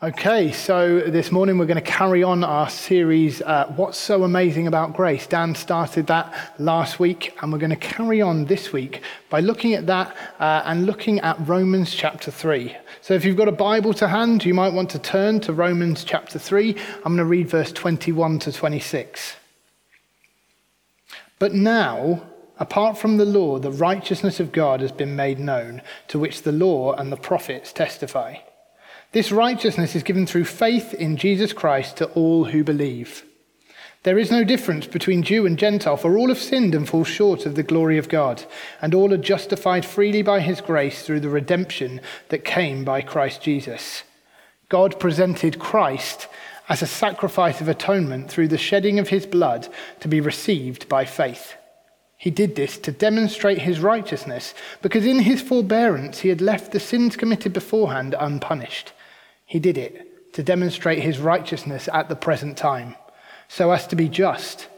Okay, so this morning we're going to carry on our series, uh, What's So Amazing About Grace? Dan started that last week, and we're going to carry on this week by looking at that uh, and looking at Romans chapter 3. So if you've got a Bible to hand, you might want to turn to Romans chapter 3. I'm going to read verse 21 to 26. But now, apart from the law, the righteousness of God has been made known, to which the law and the prophets testify. This righteousness is given through faith in Jesus Christ to all who believe. There is no difference between Jew and Gentile, for all have sinned and fall short of the glory of God, and all are justified freely by his grace through the redemption that came by Christ Jesus. God presented Christ as a sacrifice of atonement through the shedding of his blood to be received by faith. He did this to demonstrate his righteousness, because in his forbearance he had left the sins committed beforehand unpunished. He did it to demonstrate his righteousness at the present time, so as to be just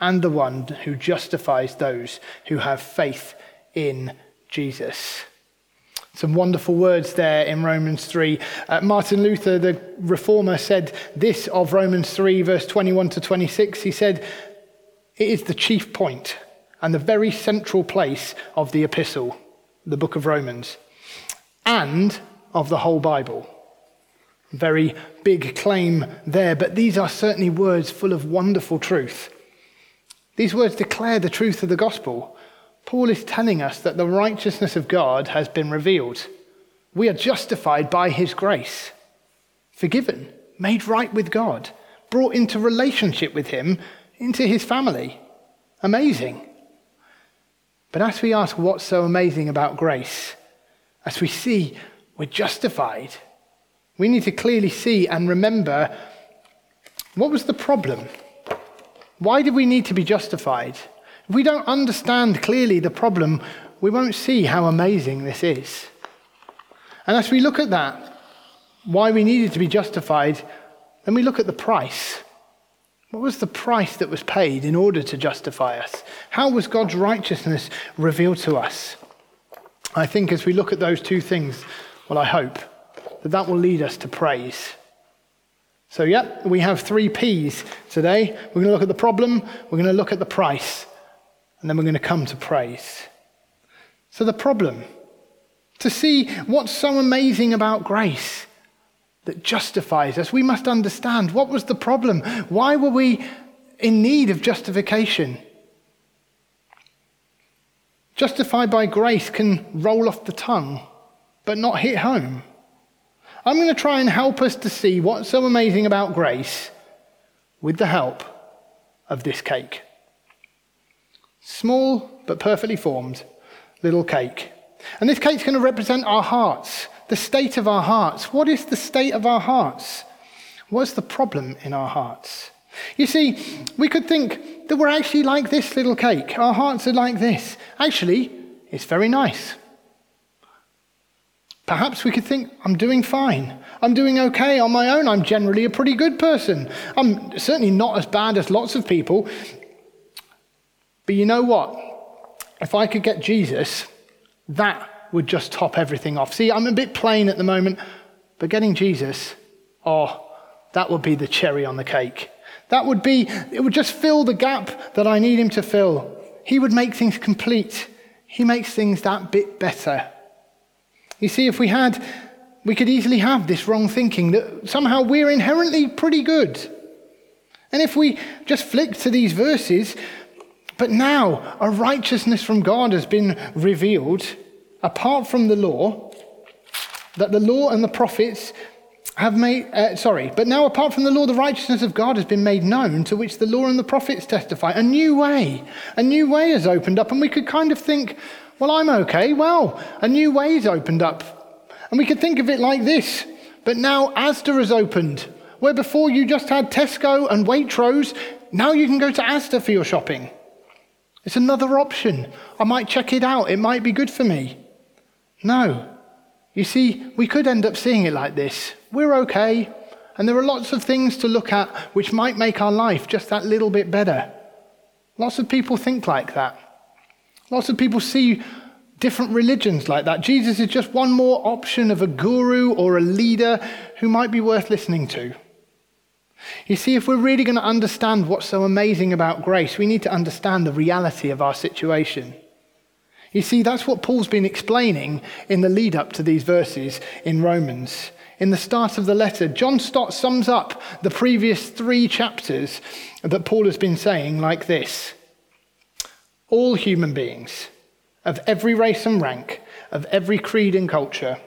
and the one who justifies those who have faith in Jesus. Some wonderful words there in Romans 3. Uh, Martin Luther, the reformer, said this of Romans 3, verse 21 to 26. He said, It is the chief point and the very central place of the epistle, the book of Romans, and of the whole Bible. Very big claim there, but these are certainly words full of wonderful truth. These words declare the truth of the gospel. Paul is telling us that the righteousness of God has been revealed. We are justified by his grace, forgiven, made right with God, brought into relationship with him, into his family. Amazing. But as we ask what's so amazing about grace, as we see we're justified, we need to clearly see and remember what was the problem? Why did we need to be justified? If we don't understand clearly the problem, we won't see how amazing this is. And as we look at that, why we needed to be justified, then we look at the price. What was the price that was paid in order to justify us? How was God's righteousness revealed to us? I think as we look at those two things, well, I hope that that will lead us to praise. So, yep, we have three P's today. We're going to look at the problem, we're going to look at the price, and then we're going to come to praise. So, the problem to see what's so amazing about grace that justifies us, we must understand what was the problem? Why were we in need of justification? Justified by grace can roll off the tongue, but not hit home. I'm going to try and help us to see what's so amazing about grace with the help of this cake. Small but perfectly formed little cake. And this cake's going to represent our hearts, the state of our hearts. What is the state of our hearts? What's the problem in our hearts? You see, we could think that we're actually like this little cake. Our hearts are like this. Actually, it's very nice. Perhaps we could think, I'm doing fine. I'm doing okay on my own. I'm generally a pretty good person. I'm certainly not as bad as lots of people. But you know what? If I could get Jesus, that would just top everything off. See, I'm a bit plain at the moment, but getting Jesus, oh, that would be the cherry on the cake. That would be, it would just fill the gap that I need him to fill. He would make things complete. He makes things that bit better. You see, if we had, we could easily have this wrong thinking that somehow we're inherently pretty good. And if we just flick to these verses, but now a righteousness from God has been revealed apart from the law, that the law and the prophets have made, uh, sorry, but now apart from the law, the righteousness of God has been made known, to which the law and the prophets testify. A new way, a new way has opened up, and we could kind of think, well, I'm okay. Well, a new way's opened up. And we could think of it like this. But now Asda has opened, where before you just had Tesco and Waitrose, now you can go to Asda for your shopping. It's another option. I might check it out. It might be good for me. No. You see, we could end up seeing it like this. We're okay. And there are lots of things to look at which might make our life just that little bit better. Lots of people think like that. Lots of people see Different religions like that. Jesus is just one more option of a guru or a leader who might be worth listening to. You see, if we're really going to understand what's so amazing about grace, we need to understand the reality of our situation. You see, that's what Paul's been explaining in the lead up to these verses in Romans. In the start of the letter, John Stott sums up the previous three chapters that Paul has been saying like this All human beings, of every race and rank, of every creed and culture,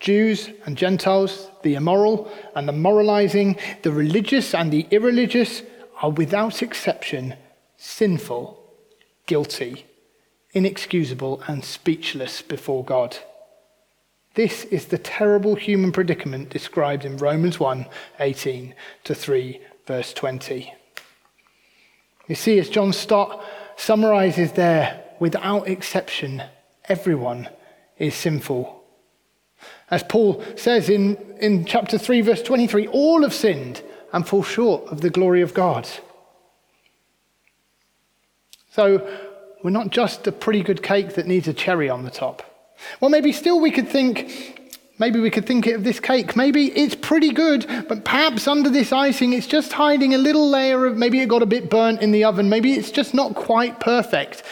Jews and Gentiles, the immoral and the moralizing, the religious and the irreligious, are without exception sinful, guilty inexcusable, and speechless before God. This is the terrible human predicament described in Romans 1 18 to 3, verse 20. You see, as John Stott summarizes there, without exception, everyone is sinful. As Paul says in, in chapter 3, verse 23, all have sinned and fall short of the glory of God. So, we're not just a pretty good cake that needs a cherry on the top. Well, maybe still we could think, maybe we could think of this cake. Maybe it's pretty good, but perhaps under this icing it's just hiding a little layer of, maybe it got a bit burnt in the oven. Maybe it's just not quite perfect.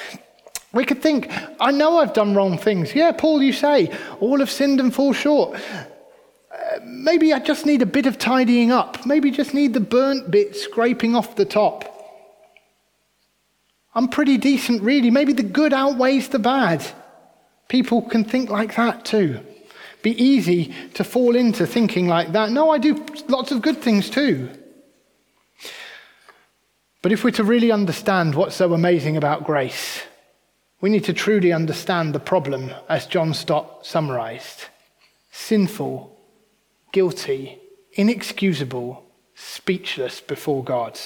We could think, I know I've done wrong things. Yeah, Paul, you say, all have sinned and fall short. Uh, maybe I just need a bit of tidying up. Maybe just need the burnt bit scraping off the top. I'm pretty decent, really. Maybe the good outweighs the bad. People can think like that too. Be easy to fall into thinking like that. No, I do lots of good things too. But if we're to really understand what's so amazing about grace, we need to truly understand the problem as John Stott summarized sinful, guilty, inexcusable, speechless before God.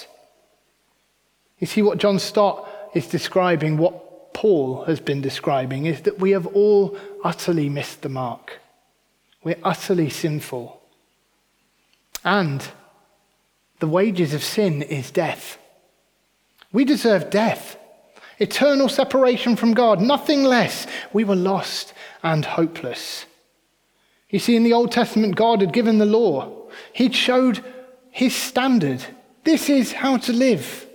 You see what John Stott is describing what Paul has been describing is that we have all utterly missed the mark. We're utterly sinful. And the wages of sin is death. We deserve death, eternal separation from God, nothing less. We were lost and hopeless. You see, in the Old Testament, God had given the law, He'd showed His standard. This is how to live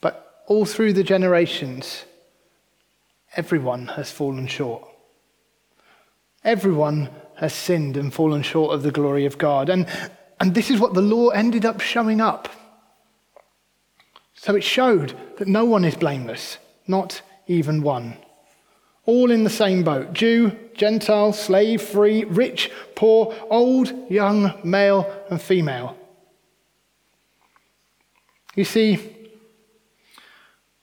But all through the generations, everyone has fallen short. Everyone has sinned and fallen short of the glory of God. And, and this is what the law ended up showing up. So it showed that no one is blameless, not even one. All in the same boat Jew, Gentile, slave, free, rich, poor, old, young, male, and female. You see,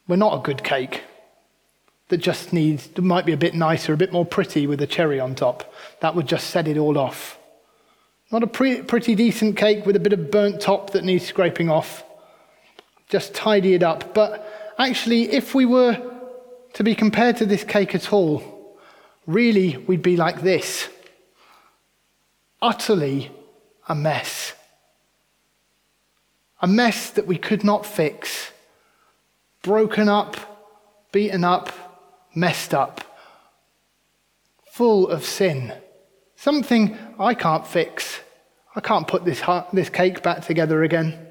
we're not a good cake that just needs, might be a bit nicer, a bit more pretty with a cherry on top. That would just set it all off. Not a pre- pretty decent cake with a bit of burnt top that needs scraping off. Just tidy it up. But actually, if we were to be compared to this cake at all, really we'd be like this utterly a mess. A mess that we could not fix broken up, beaten up, messed up, full of sin. Something I can't fix. I can't put this, this cake back together again.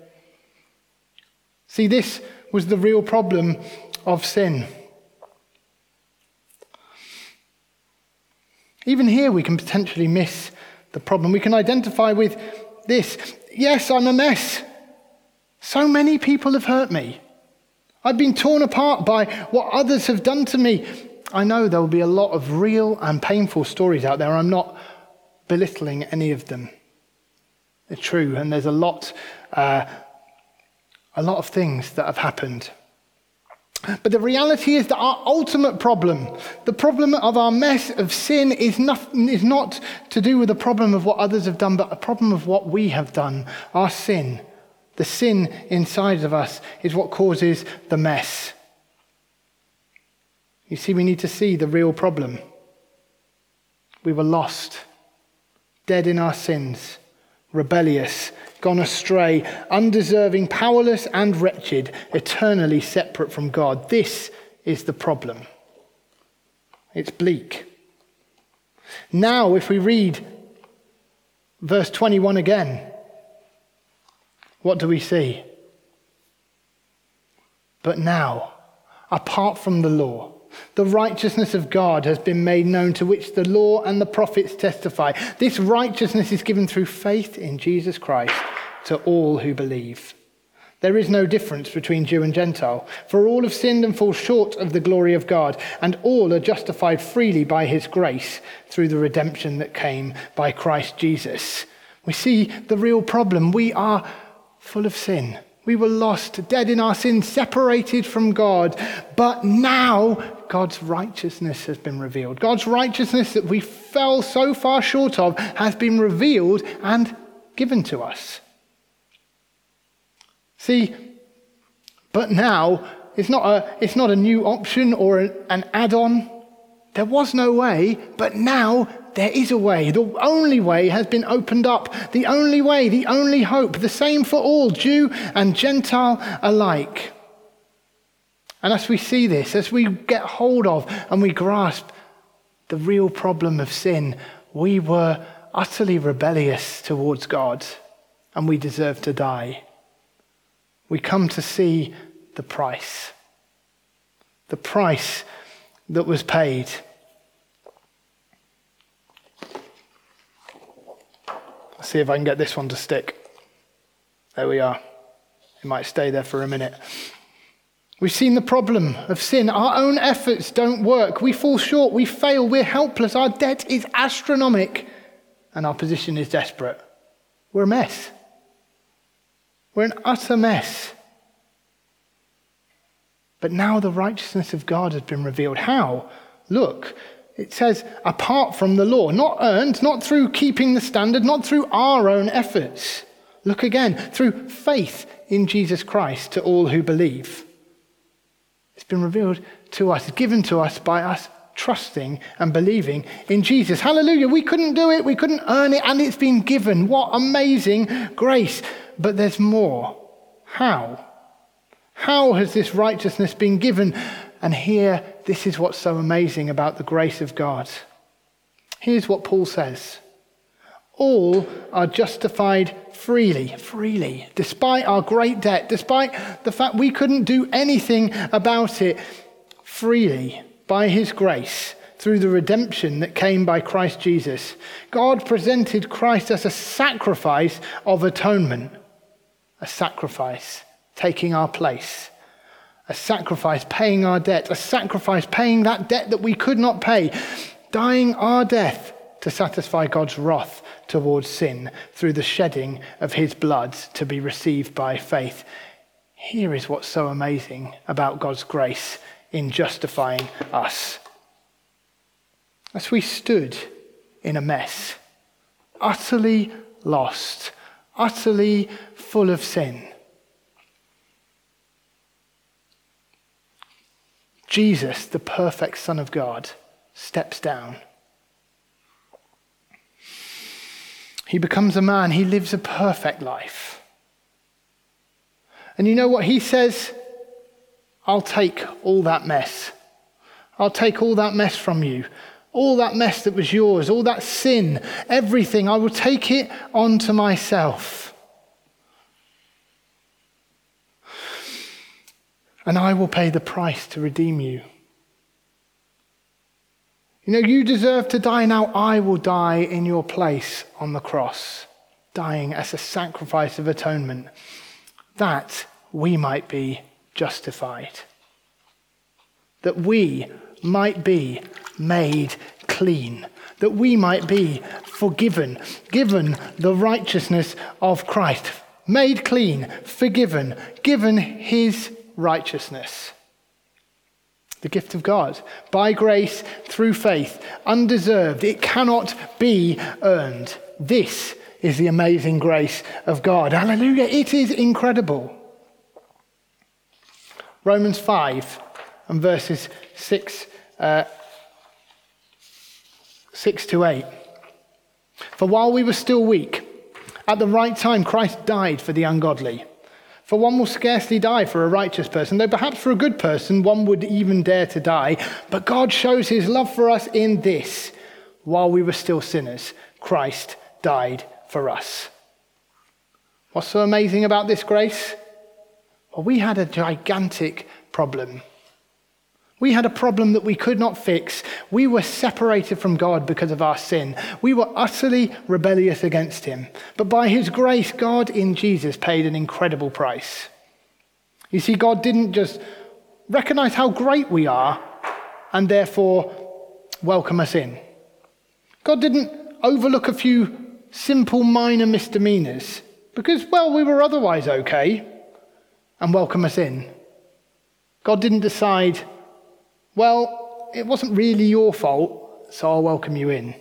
See, this was the real problem of sin. Even here, we can potentially miss the problem. We can identify with this yes, I'm a mess. So many people have hurt me. I've been torn apart by what others have done to me. I know there will be a lot of real and painful stories out there. I'm not belittling any of them. They're true, and there's a lot, uh, a lot of things that have happened. But the reality is that our ultimate problem, the problem of our mess of sin, is not, is not to do with the problem of what others have done, but a problem of what we have done, our sin. The sin inside of us is what causes the mess. You see, we need to see the real problem. We were lost, dead in our sins, rebellious, gone astray, undeserving, powerless, and wretched, eternally separate from God. This is the problem. It's bleak. Now, if we read verse 21 again, what do we see? But now, apart from the law, the righteousness of God has been made known to which the law and the prophets testify. This righteousness is given through faith in Jesus Christ to all who believe. There is no difference between Jew and Gentile, for all have sinned and fall short of the glory of God, and all are justified freely by his grace through the redemption that came by Christ Jesus. We see the real problem. We are full of sin. We were lost, dead in our sins, separated from God. But now God's righteousness has been revealed. God's righteousness that we fell so far short of has been revealed and given to us. See, but now it's not a, it's not a new option or an add on. There was no way, but now there is a way. The only way has been opened up. The only way, the only hope, the same for all, Jew and Gentile alike. And as we see this, as we get hold of and we grasp the real problem of sin, we were utterly rebellious towards God and we deserve to die we come to see the price. The price that was paid. See if I can get this one to stick. There we are. It might stay there for a minute. We've seen the problem of sin. Our own efforts don't work. We fall short. We fail. We're helpless. Our debt is astronomical. And our position is desperate. We're a mess. We're an utter mess. But now the righteousness of God has been revealed. How? Look, it says, apart from the law, not earned, not through keeping the standard, not through our own efforts. Look again, through faith in Jesus Christ to all who believe. It's been revealed to us, given to us by us trusting and believing in Jesus. Hallelujah. We couldn't do it, we couldn't earn it, and it's been given. What amazing grace. But there's more. How? How has this righteousness been given? And here, this is what's so amazing about the grace of God. Here's what Paul says All are justified freely, freely, despite our great debt, despite the fact we couldn't do anything about it, freely, by his grace through the redemption that came by Christ Jesus. God presented Christ as a sacrifice of atonement a sacrifice, taking our place, a sacrifice, paying our debt, a sacrifice, paying that debt that we could not pay, dying our death to satisfy God's wrath towards sin through the shedding of his blood to be received by faith. Here is what's so amazing about God's grace in justifying us. As we stood in a mess, utterly lost, utterly full of sin. Jesus, the perfect Son of God, steps down. He becomes a man. He lives a perfect life. And you know what he says? I'll take all that mess. I'll take all that mess from you. All that mess that was yours, all that sin, everything, I will take it onto myself. And I will pay the price to redeem you. You know, you deserve to die now. I will die in your place on the cross, dying as a sacrifice of atonement, that we might be justified. That we might be made clean, that we might be forgiven, given the righteousness of Christ, made clean, forgiven, given his righteousness. The gift of God, by grace, through faith, undeserved. It cannot be earned. This is the amazing grace of God. Hallelujah. It is incredible. Romans 5 and verses 6 uh, 6 to 8. For while we were still weak, at the right time, Christ died for the ungodly. For one will scarcely die for a righteous person, though perhaps for a good person one would even dare to die. But God shows his love for us in this while we were still sinners, Christ died for us. What's so amazing about this grace? Well, we had a gigantic problem. We had a problem that we could not fix. We were separated from God because of our sin. We were utterly rebellious against Him. But by His grace, God in Jesus paid an incredible price. You see, God didn't just recognize how great we are and therefore welcome us in. God didn't overlook a few simple minor misdemeanors because, well, we were otherwise okay and welcome us in. God didn't decide, well, it wasn't really your fault, so I'll welcome you in.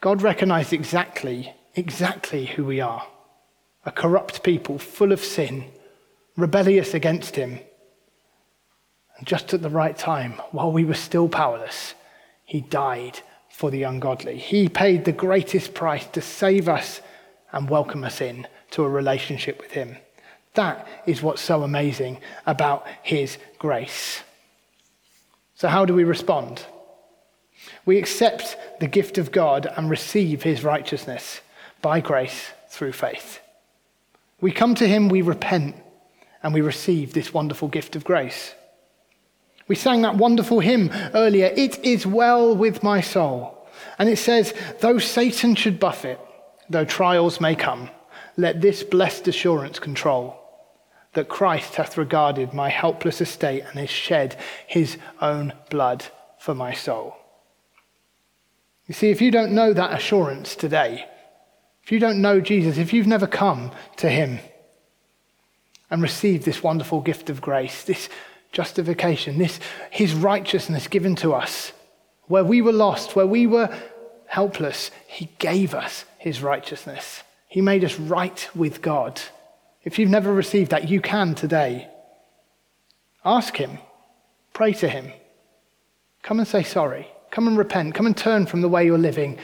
God recognized exactly, exactly who we are a corrupt people full of sin, rebellious against Him. And just at the right time, while we were still powerless, He died for the ungodly. He paid the greatest price to save us and welcome us in to a relationship with Him. That is what's so amazing about His grace. So, how do we respond? We accept the gift of God and receive His righteousness by grace through faith. We come to Him, we repent, and we receive this wonderful gift of grace. We sang that wonderful hymn earlier, It is well with my soul. And it says, Though Satan should buffet, though trials may come, let this blessed assurance control that Christ hath regarded my helpless estate and has shed his own blood for my soul. You see, if you don't know that assurance today, if you don't know Jesus, if you've never come to him and received this wonderful gift of grace, this justification, this his righteousness given to us. Where we were lost, where we were helpless, he gave us his righteousness. He made us right with God. If you've never received that, you can today. Ask him. Pray to him. Come and say sorry. Come and repent. Come and turn from the way you're living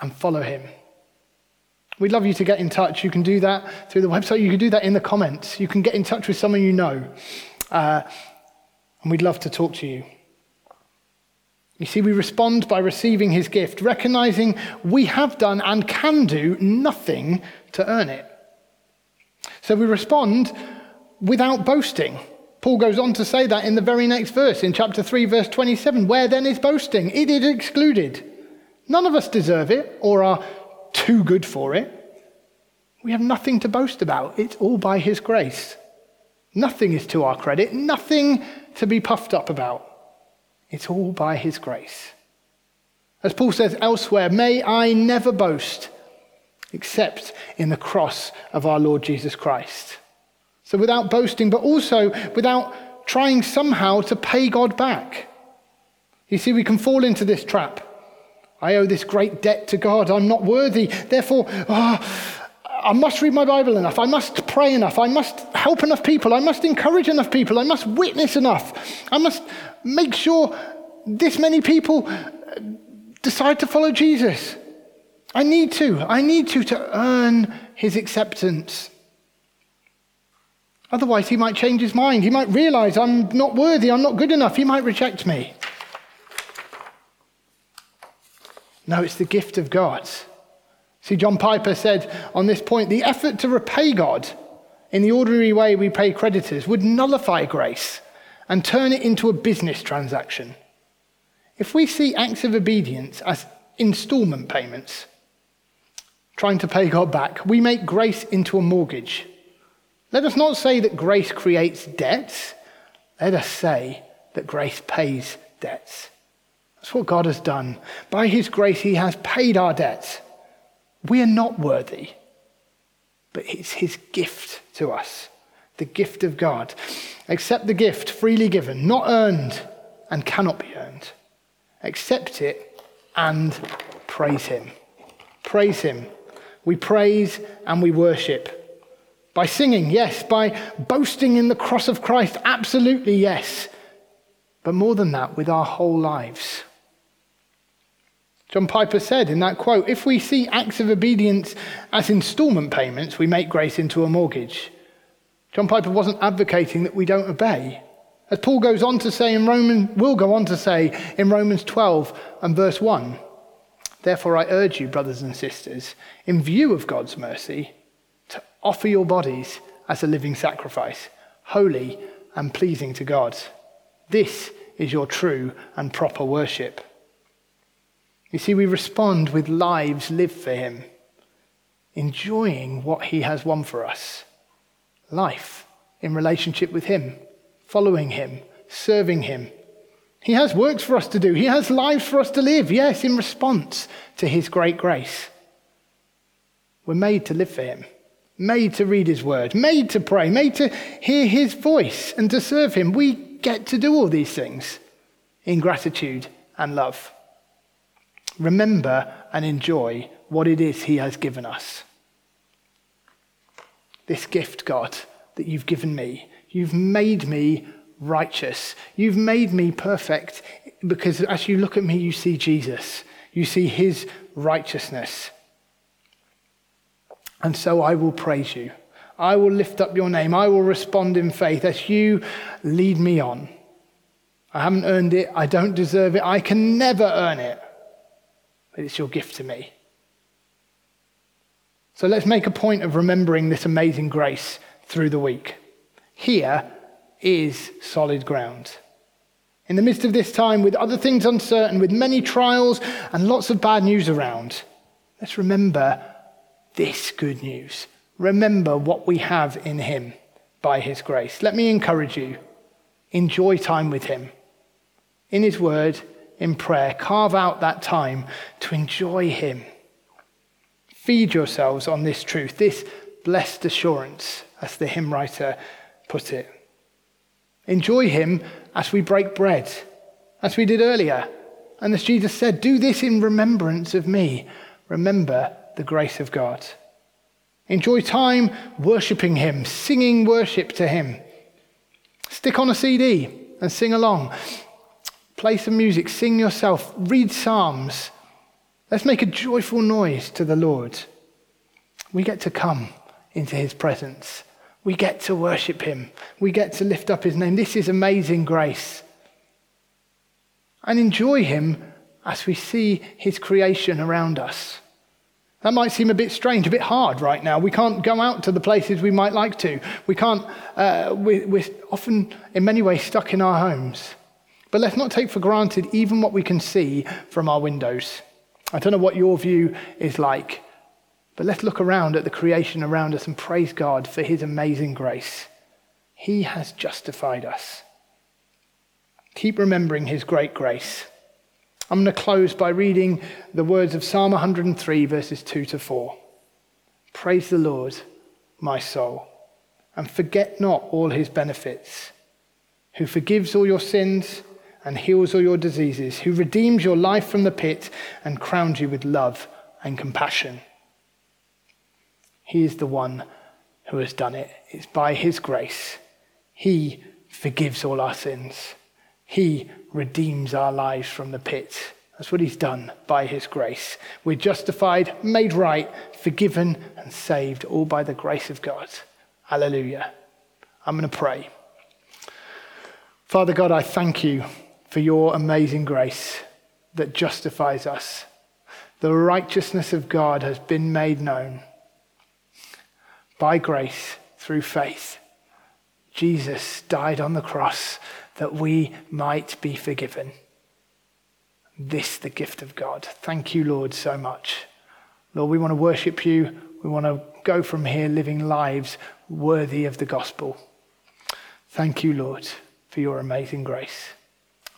and follow him. We'd love you to get in touch. You can do that through the website. You can do that in the comments. You can get in touch with someone you know. Uh, and we'd love to talk to you. You see, we respond by receiving his gift, recognizing we have done and can do nothing to earn it. So we respond without boasting. Paul goes on to say that in the very next verse, in chapter 3, verse 27. Where then is boasting? It is excluded. None of us deserve it or are too good for it. We have nothing to boast about. It's all by his grace. Nothing is to our credit, nothing to be puffed up about. It's all by his grace. As Paul says elsewhere, may I never boast except in the cross of our Lord Jesus Christ. So without boasting, but also without trying somehow to pay God back. You see, we can fall into this trap. I owe this great debt to God. I'm not worthy. Therefore, oh, I must read my Bible enough. I must pray enough. I must help enough people. I must encourage enough people. I must witness enough. I must make sure this many people decide to follow Jesus. I need to. I need to to earn his acceptance. Otherwise, he might change his mind. He might realize I'm not worthy. I'm not good enough. He might reject me. No, it's the gift of God. See, John Piper said on this point the effort to repay God in the ordinary way we pay creditors would nullify grace and turn it into a business transaction. If we see acts of obedience as installment payments, trying to pay God back, we make grace into a mortgage. Let us not say that grace creates debts. Let us say that grace pays debts. That's what God has done. By His grace, He has paid our debts. We are not worthy, but it's his gift to us, the gift of God. Accept the gift freely given, not earned and cannot be earned. Accept it and praise him. Praise him. We praise and we worship. By singing, yes. By boasting in the cross of Christ, absolutely yes. But more than that, with our whole lives. John Piper said in that quote if we see acts of obedience as installment payments, we make grace into a mortgage. John Piper wasn't advocating that we don't obey. As Paul goes on to say in Romans, will go on to say in Romans 12 and verse 1. Therefore, I urge you, brothers and sisters, in view of God's mercy, to offer your bodies as a living sacrifice, holy and pleasing to God. This is your true and proper worship. You see, we respond with lives lived for Him, enjoying what He has won for us life in relationship with Him, following Him, serving Him. He has works for us to do, He has lives for us to live, yes, in response to His great grace. We're made to live for Him, made to read His word, made to pray, made to hear His voice and to serve Him. We get to do all these things in gratitude and love. Remember and enjoy what it is He has given us. This gift, God, that you've given me. You've made me righteous. You've made me perfect because as you look at me, you see Jesus. You see his righteousness. And so I will praise you. I will lift up your name. I will respond in faith as you lead me on. I haven't earned it. I don't deserve it. I can never earn it. But it's your gift to me. So let's make a point of remembering this amazing grace through the week. Here is solid ground. In the midst of this time, with other things uncertain, with many trials and lots of bad news around, let's remember this good news. Remember what we have in Him by His grace. Let me encourage you enjoy time with Him. In His Word, in prayer, carve out that time to enjoy Him. Feed yourselves on this truth, this blessed assurance, as the hymn writer put it. Enjoy Him as we break bread, as we did earlier. And as Jesus said, do this in remembrance of me. Remember the grace of God. Enjoy time worshipping Him, singing worship to Him. Stick on a CD and sing along. Play some music, sing yourself, read Psalms, Let's make a joyful noise to the Lord. We get to come into his presence. We get to worship him. We get to lift up his name. This is amazing grace. And enjoy him as we see his creation around us. That might seem a bit strange, a bit hard right now. We can't go out to the places we might like to. We can't, uh, we, we're often, in many ways, stuck in our homes. But let's not take for granted even what we can see from our windows. I don't know what your view is like, but let's look around at the creation around us and praise God for his amazing grace. He has justified us. Keep remembering his great grace. I'm going to close by reading the words of Psalm 103, verses 2 to 4. Praise the Lord, my soul, and forget not all his benefits, who forgives all your sins and heals all your diseases, who redeems your life from the pit and crowns you with love and compassion. He is the one who has done it. It's by his grace. He forgives all our sins. He redeems our lives from the pit. That's what he's done by his grace. We're justified, made right, forgiven, and saved, all by the grace of God. Hallelujah. I'm going to pray. Father God, I thank you for your amazing grace that justifies us. The righteousness of God has been made known by grace through faith. Jesus died on the cross that we might be forgiven. This, the gift of God. Thank you, Lord, so much. Lord, we want to worship you. We want to go from here living lives worthy of the gospel. Thank you, Lord, for your amazing grace.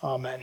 Amen.